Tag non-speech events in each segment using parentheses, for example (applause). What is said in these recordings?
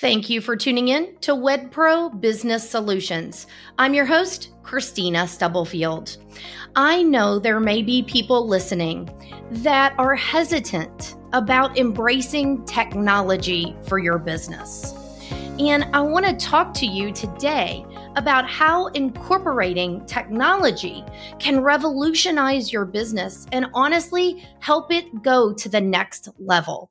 Thank you for tuning in to WedPro Business Solutions. I'm your host, Kristina Stubblefield. I know there may be people listening that are hesitant about embracing technology for your business. And I want to talk to you today about how incorporating technology can revolutionize your business and honestly help it go to the next level.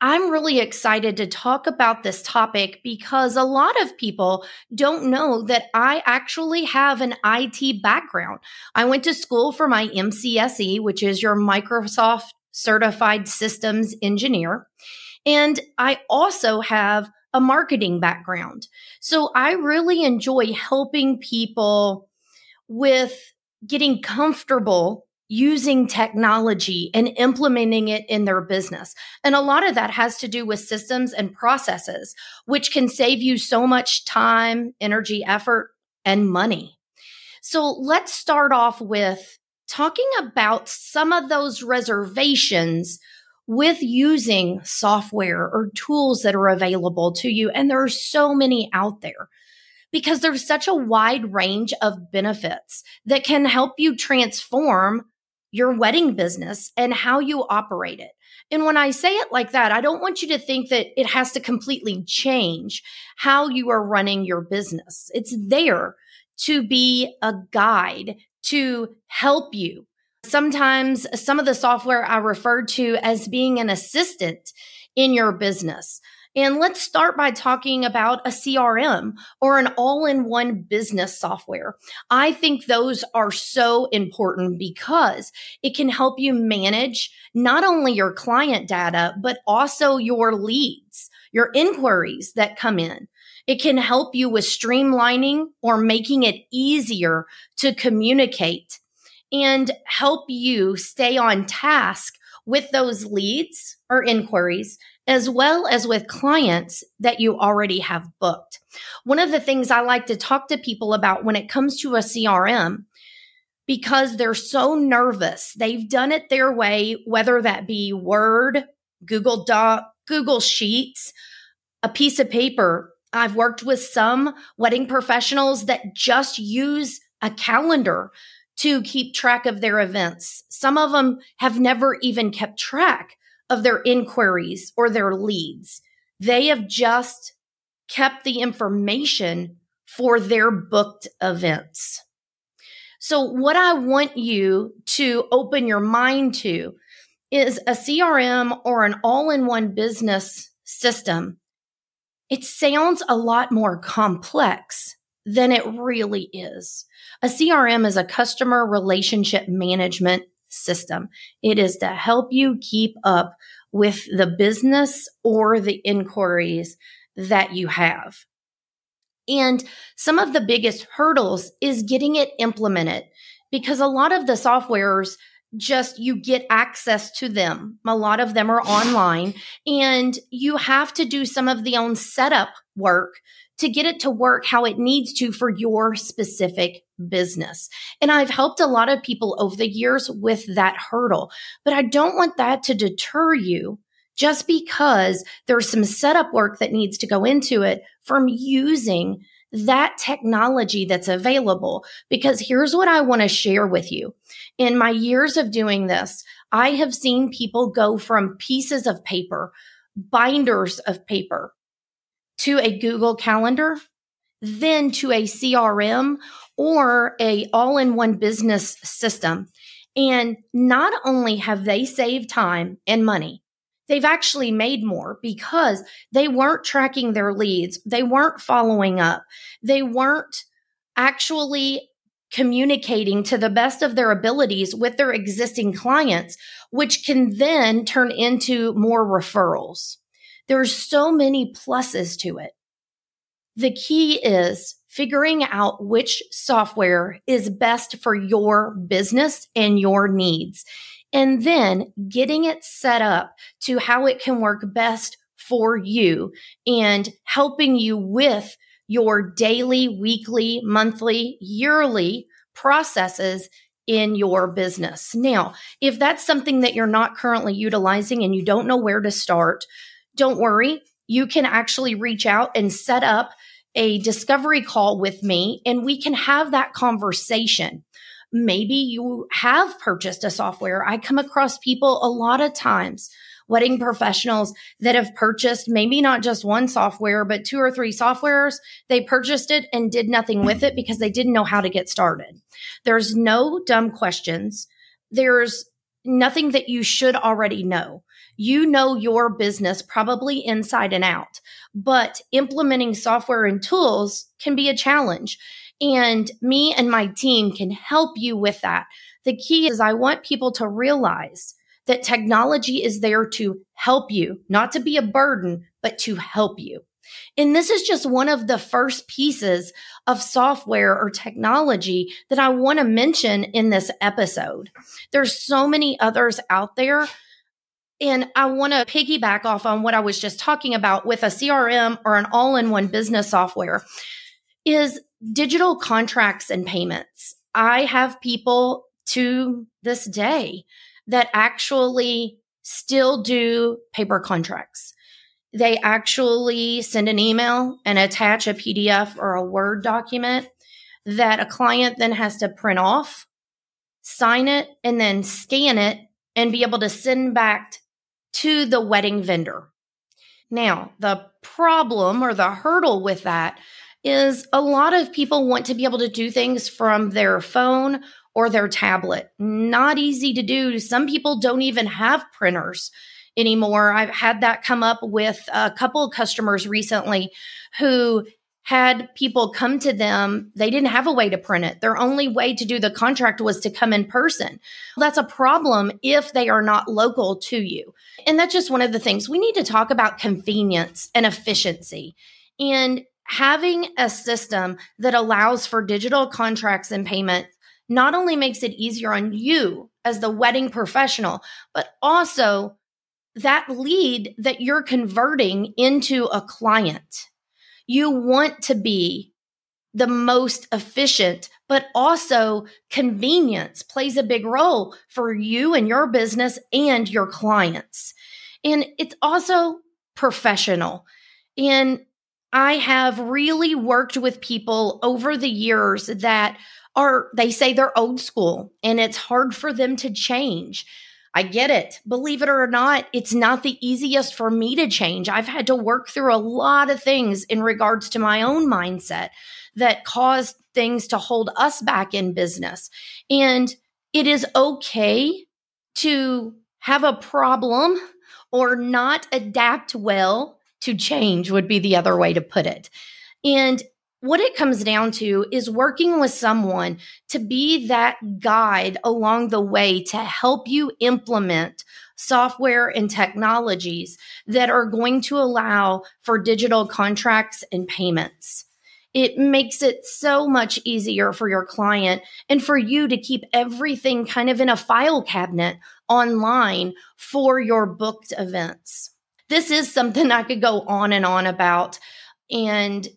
I'm really excited to talk about this topic because a lot of people don't know that I actually have an IT background. I went to school for my MCSE, which is your Microsoft Certified Systems Engineer. And I also have a marketing background. So I really enjoy helping people with getting comfortable using technology and implementing it in their business. And a lot of that has to do with systems and processes, which can save you so much time, energy, effort, and money. So let's start off with talking about some of those reservations with using software or tools that are available to you. And there are so many out there because there's such a wide range of benefits that can help you transform your wedding business and how you operate it. And when I say it like that, I don't want you to think that it has to completely change how you are running your business. It's there to be a guide to help you. Sometimes some of the software I referred to as being an assistant in your business. And let's start by talking about a CRM or an all in one business software. I think those are so important because it can help you manage not only your client data, but also your leads, your inquiries that come in. It can help you with streamlining or making it easier to communicate and help you stay on task with those leads or inquiries as well as with clients that you already have booked. One of the things I like to talk to people about when it comes to a CRM, because they're so nervous, they've done it their way, whether that be Word, Google Doc, Google Sheets, a piece of paper. I've worked with some wedding professionals that just use a calendar to keep track of their events. Some of them have never even kept track of their inquiries or their leads. They have just kept the information for their booked events. So, what I want you to open your mind to is a CRM or an all in one business system. It sounds a lot more complex than it really is. A CRM is a customer relationship management system. It is to help you keep up with the business or the inquiries that you have. And some of the biggest hurdles is getting it implemented because a lot of the softwares just you get access to them. A lot of them are online and you have to do some of the own setup work to get it to work how it needs to for your specific business. And I've helped a lot of people over the years with that hurdle, but I don't want that to deter you just because there's some setup work that needs to go into it from using that technology that's available. Because here's what I want to share with you. In my years of doing this, I have seen people go from pieces of paper, binders of paper, to a Google Calendar, then to a CRM or a all-in-one business system. And not only have they saved time and money, they've actually made more because they weren't tracking their leads. They weren't following up. They weren't actually communicating to the best of their abilities with their existing clients, which can then turn into more referrals. There's so many pluses to it. The key is figuring out which software is best for your business and your needs, and then getting it set up to how it can work best for you and helping you with your daily, weekly, monthly, yearly processes in your business. Now, if that's something that you're not currently utilizing and you don't know where to start, don't worry. you can actually reach out and set up a discovery call with me and we can have that conversation. Maybe you have purchased a software. I come across people a lot of times, wedding professionals that have purchased maybe not just one software, but two or three softwares. They purchased it and did nothing with it because they didn't know how to get started. There's no dumb questions. There's nothing that you should already know. You know your business probably inside and out, but implementing software and tools can be a challenge. And me and my team can help you with that. The key is I want people to realize that technology is there to help you, not to be a burden, but to help you. And this is just one of the first pieces of software or technology that I want to mention in this episode. There's so many others out there. And I want to piggyback off on what I was just talking about with a CRM or an all in one business software is digital contracts and payments. I have people to this day that actually still do paper contracts. They actually send an email and attach a PDF or a Word document that a client then has to print off, sign it, and then scan it and be able to send back to the wedding vendor. Now, the problem or the hurdle with that is a lot of people want to be able to do things from their phone or their tablet. Not easy to do. Some people don't even have printers anymore. I've had that come up with a couple of customers recently who had people come to them. They didn't have a way to print it. Their only way to do the contract was to come in person. That's a problem if they are not local to you. And that's just one of the things we need to talk about convenience and efficiency. And having a system that allows for digital contracts and payment not only makes it easier on you as the wedding professional, but also that lead that you're converting into a client. You want to be the most efficient, but also convenience plays a big role for you and your business and your clients. And it's also professional. And I have really worked with people over the years that are, they say they're old school and it's hard for them to change. I get it. Believe it or not, it's not the easiest for me to change. I've had to work through a lot of things in regards to my own mindset that caused things to hold us back in business. And it is okay to have a problem or not adapt well to change, would be the other way to put it. And what it comes down to is working with someone to be that guide along the way to help you implement software and technologies that are going to allow for digital contracts and payments. It makes it so much easier for your client and for you to keep everything kind of in a file cabinet online for your booked events. This is something I could go on and on about. And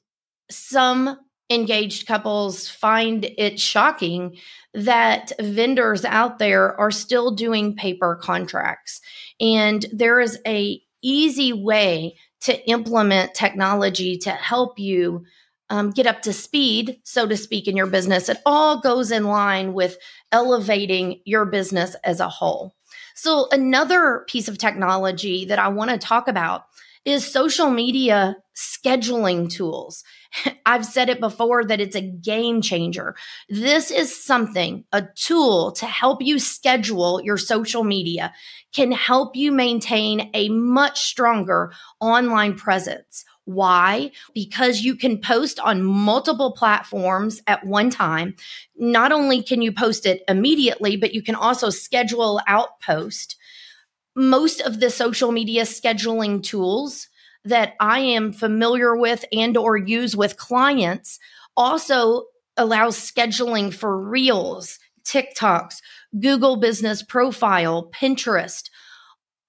some engaged couples find it shocking that vendors out there are still doing paper contracts. And there is a easy way to implement technology to help you um, get up to speed so to speak in your business. It all goes in line with elevating your business as a whole. So another piece of technology that i want to talk about is social media scheduling tools. (laughs) I've said it before that it's a game changer. This is something, a tool to help you schedule your social media, can help you maintain a much stronger online presence. Why? Because you can post on multiple platforms at one time. Not only can you post it immediately, but you can also schedule out post most of the social media scheduling tools that I am familiar with and or use with clients also allows scheduling for reels, TikToks, Google business profile, Pinterest.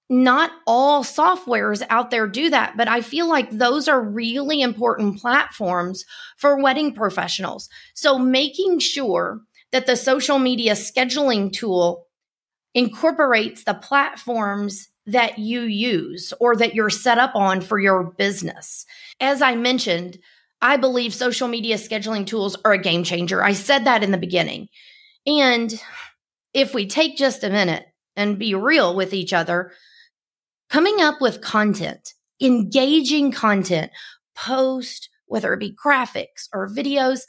Not all softwares out there do that, but I feel like those are really important platforms for wedding professionals. So making sure that the social media scheduling tool incorporates the platforms that you use or that you're set up on for your business. As I mentioned, I believe social media scheduling tools are a game changer. I said that in the beginning. And if we take just a minute and be real with each other, coming up with content, engaging content, post, whether it be graphics or videos,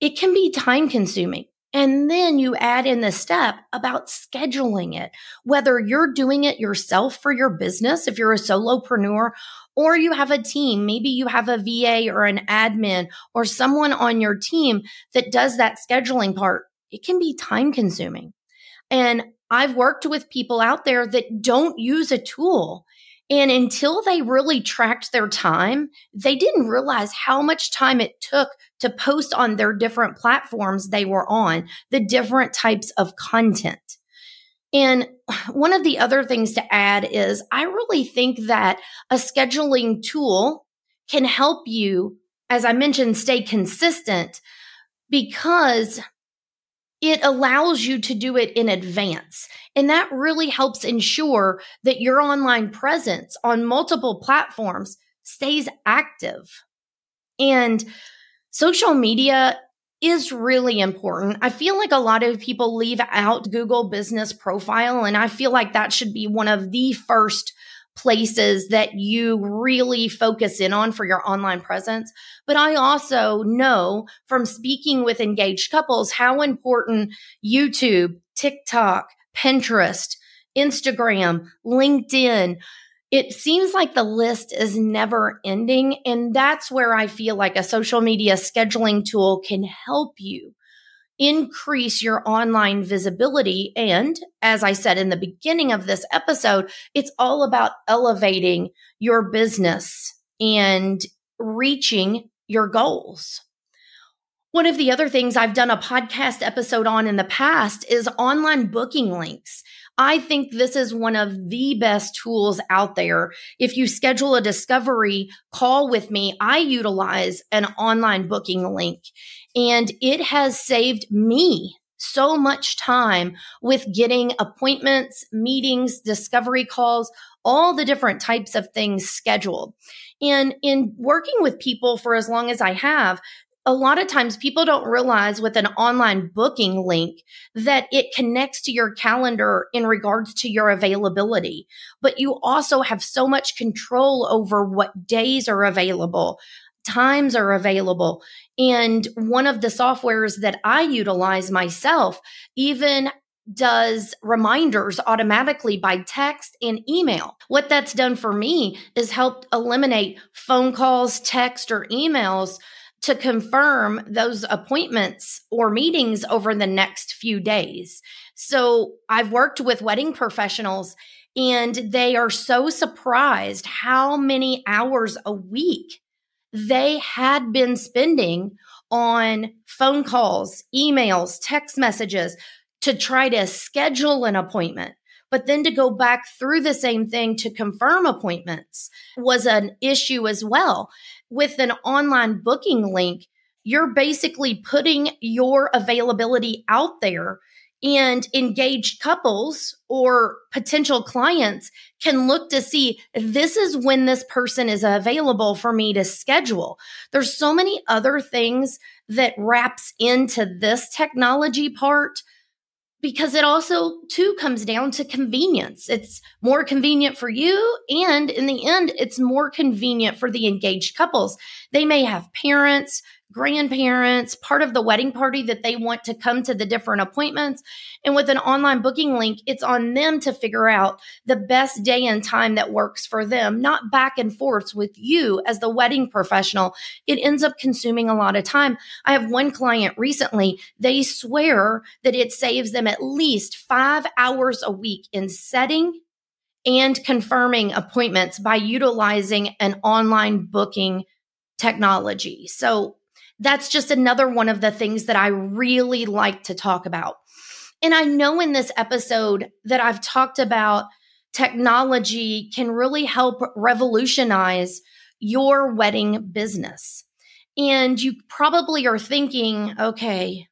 it can be time consuming. And then you add in the step about scheduling it, whether you're doing it yourself for your business, if you're a solopreneur, or you have a team. Maybe you have a VA or an admin or someone on your team that does that scheduling part. It can be time consuming. And I've worked with people out there that don't use a tool. And until they really tracked their time, they didn't realize how much time it took to post on their different platforms they were on, the different types of content. And one of the other things to add is I really think that a scheduling tool can help you, as I mentioned, stay consistent because it allows you to do it in advance. And that really helps ensure that your online presence on multiple platforms stays active. And social media is really important. I feel like a lot of people leave out Google business profile, and I feel like that should be one of the first places that you really focus in on for your online presence. But I also know from speaking with engaged couples how important YouTube, TikTok, Pinterest, Instagram, LinkedIn, it seems like the list is never ending. And that's where I feel like a social media scheduling tool can help you increase your online visibility. And as I said in the beginning of this episode, it's all about elevating your business and reaching your goals. One of the other things I've done a podcast episode on in the past is online booking links. I think this is one of the best tools out there. If you schedule a discovery call with me, I utilize an online booking link and it has saved me so much time with getting appointments, meetings, discovery calls, all the different types of things scheduled. And in working with people for as long as I have, a lot of times people don't realize with an online booking link that it connects to your calendar in regards to your availability. But you also have so much control over what days are available, times are available. And one of the softwares that I utilize myself even does reminders automatically by text and email. What that's done for me is helped eliminate phone calls, text, or emails to confirm those appointments or meetings over the next few days. So I've worked with wedding professionals and they are so surprised how many hours a week they had been spending on phone calls, emails, text messages to try to schedule an appointment. But then to go back through the same thing to confirm appointments was an issue as well. With an online booking link, you're basically putting your availability out there and engaged couples or potential clients can look to see this is when this person is available for me to schedule. There's so many other things that wraps into this technology part because it also too comes down to convenience. It's more convenient for you and in the end it's more convenient for the engaged couples. They may have parents grandparents, part of the wedding party that they want to come to the different appointments. And with an online booking link, it's on them to figure out the best day and time that works for them, not back and forths with you as the wedding professional. It ends up consuming a lot of time. I have one client recently, they swear that it saves them at least five hours a week in setting and confirming appointments by utilizing an online booking technology. So that's just another one of the things that I really like to talk about. And I know in this episode that I've talked about technology can really help revolutionize your wedding business. And you probably are thinking, okay,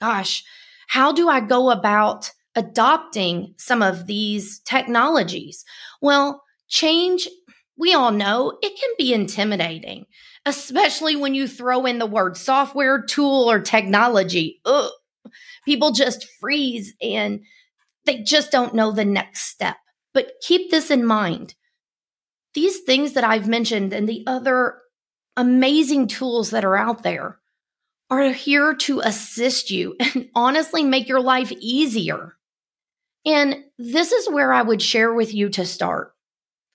gosh, how do I go about adopting some of these technologies? Well, change, we all know it can be intimidating, especially when you throw in the word software, tool, or technology. Ugh. People just freeze and they just don't know the next step. But keep this in mind. These things that I've mentioned and the other amazing tools that are out there are here to assist you (laughs) and honestly make your life easier. And this is where I would share with you to start.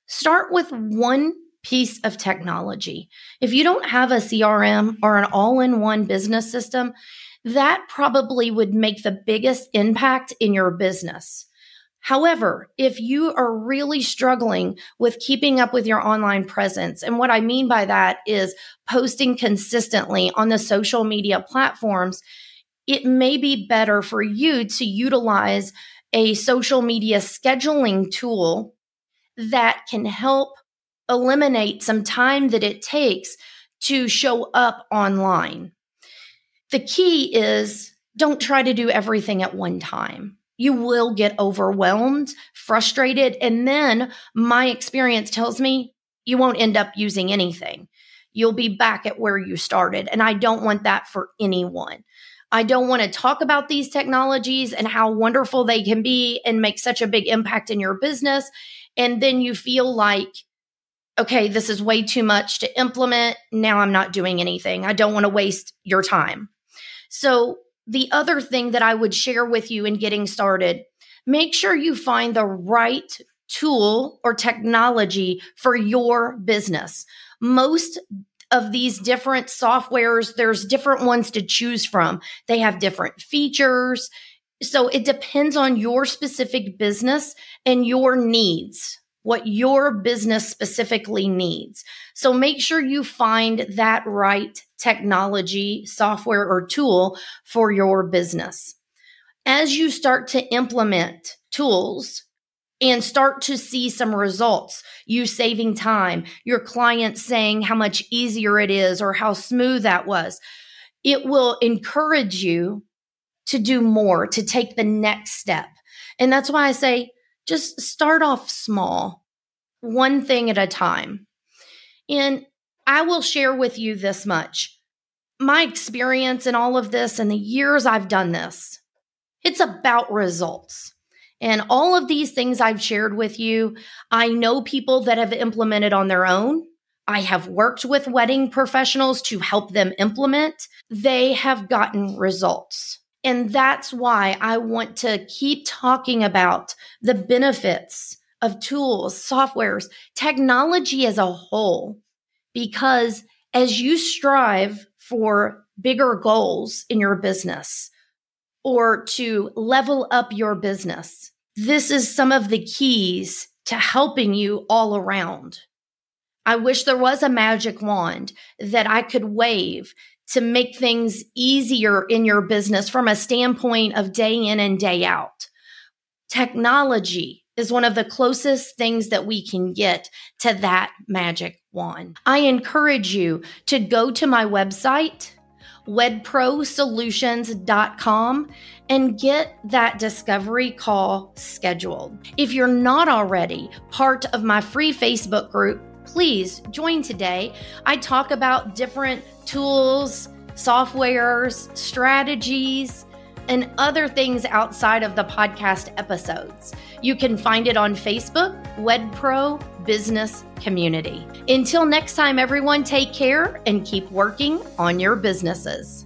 Start with one piece of technology. If you don't have a CRM or an all in one business system, that probably would make the biggest impact in your business. However, if you are really struggling with keeping up with your online presence, and what I mean by that is posting consistently on the social media platforms, it may be better for you to utilize a social media scheduling tool that can help eliminate some time that it takes to show up online. The key is don't try to do everything at one time you will get overwhelmed, frustrated. And then my experience tells me you won't end up using anything. You'll be back at where you started. And I don't want that for anyone. I don't want to talk about these technologies and how wonderful they can be and make such a big impact in your business. And then you feel like, okay, this is way too much to implement. Now I'm not doing anything. I don't want to waste your time. So the other thing that I would share with you in getting started, make sure you find the right tool or technology for your business. Most of these different softwares, there's different ones to choose from. They have different features. So it depends on your specific business and your needs what your business specifically needs. So make sure you find that right technology, software, or tool for your business. As you start to implement tools, and start to see some results. You saving time, your clients saying how much easier it is or how smooth that was. It will encourage you to do more, to take the next step. And that's why I say just start off small, one thing at a time. And I will share with you this much. My experience in all of this and the years I've done this, it's about results. And all of these things I've shared with you, I know people that have implemented on their own. I have worked with wedding professionals to help them implement. They have gotten results. And that's why I want to keep talking about the benefits of tools, softwares, technology as a whole. Because as you strive for bigger goals in your business or to level up your business, this is some of the keys to helping you all around. I wish there was a magic wand that I could wave to make things easier in your business from a standpoint of day in and day out. Technology is one of the closest things that we can get to that magic wand. I encourage you to go to my website, wedprosolutions.com and get that discovery call scheduled. If you're not already part of my free Facebook group, please join today. I talk about different tools, softwares, strategies, and other things outside of the podcast episodes. You can find it on Facebook, WedPro Business Community. Until next time, everyone, take care and keep working on your businesses.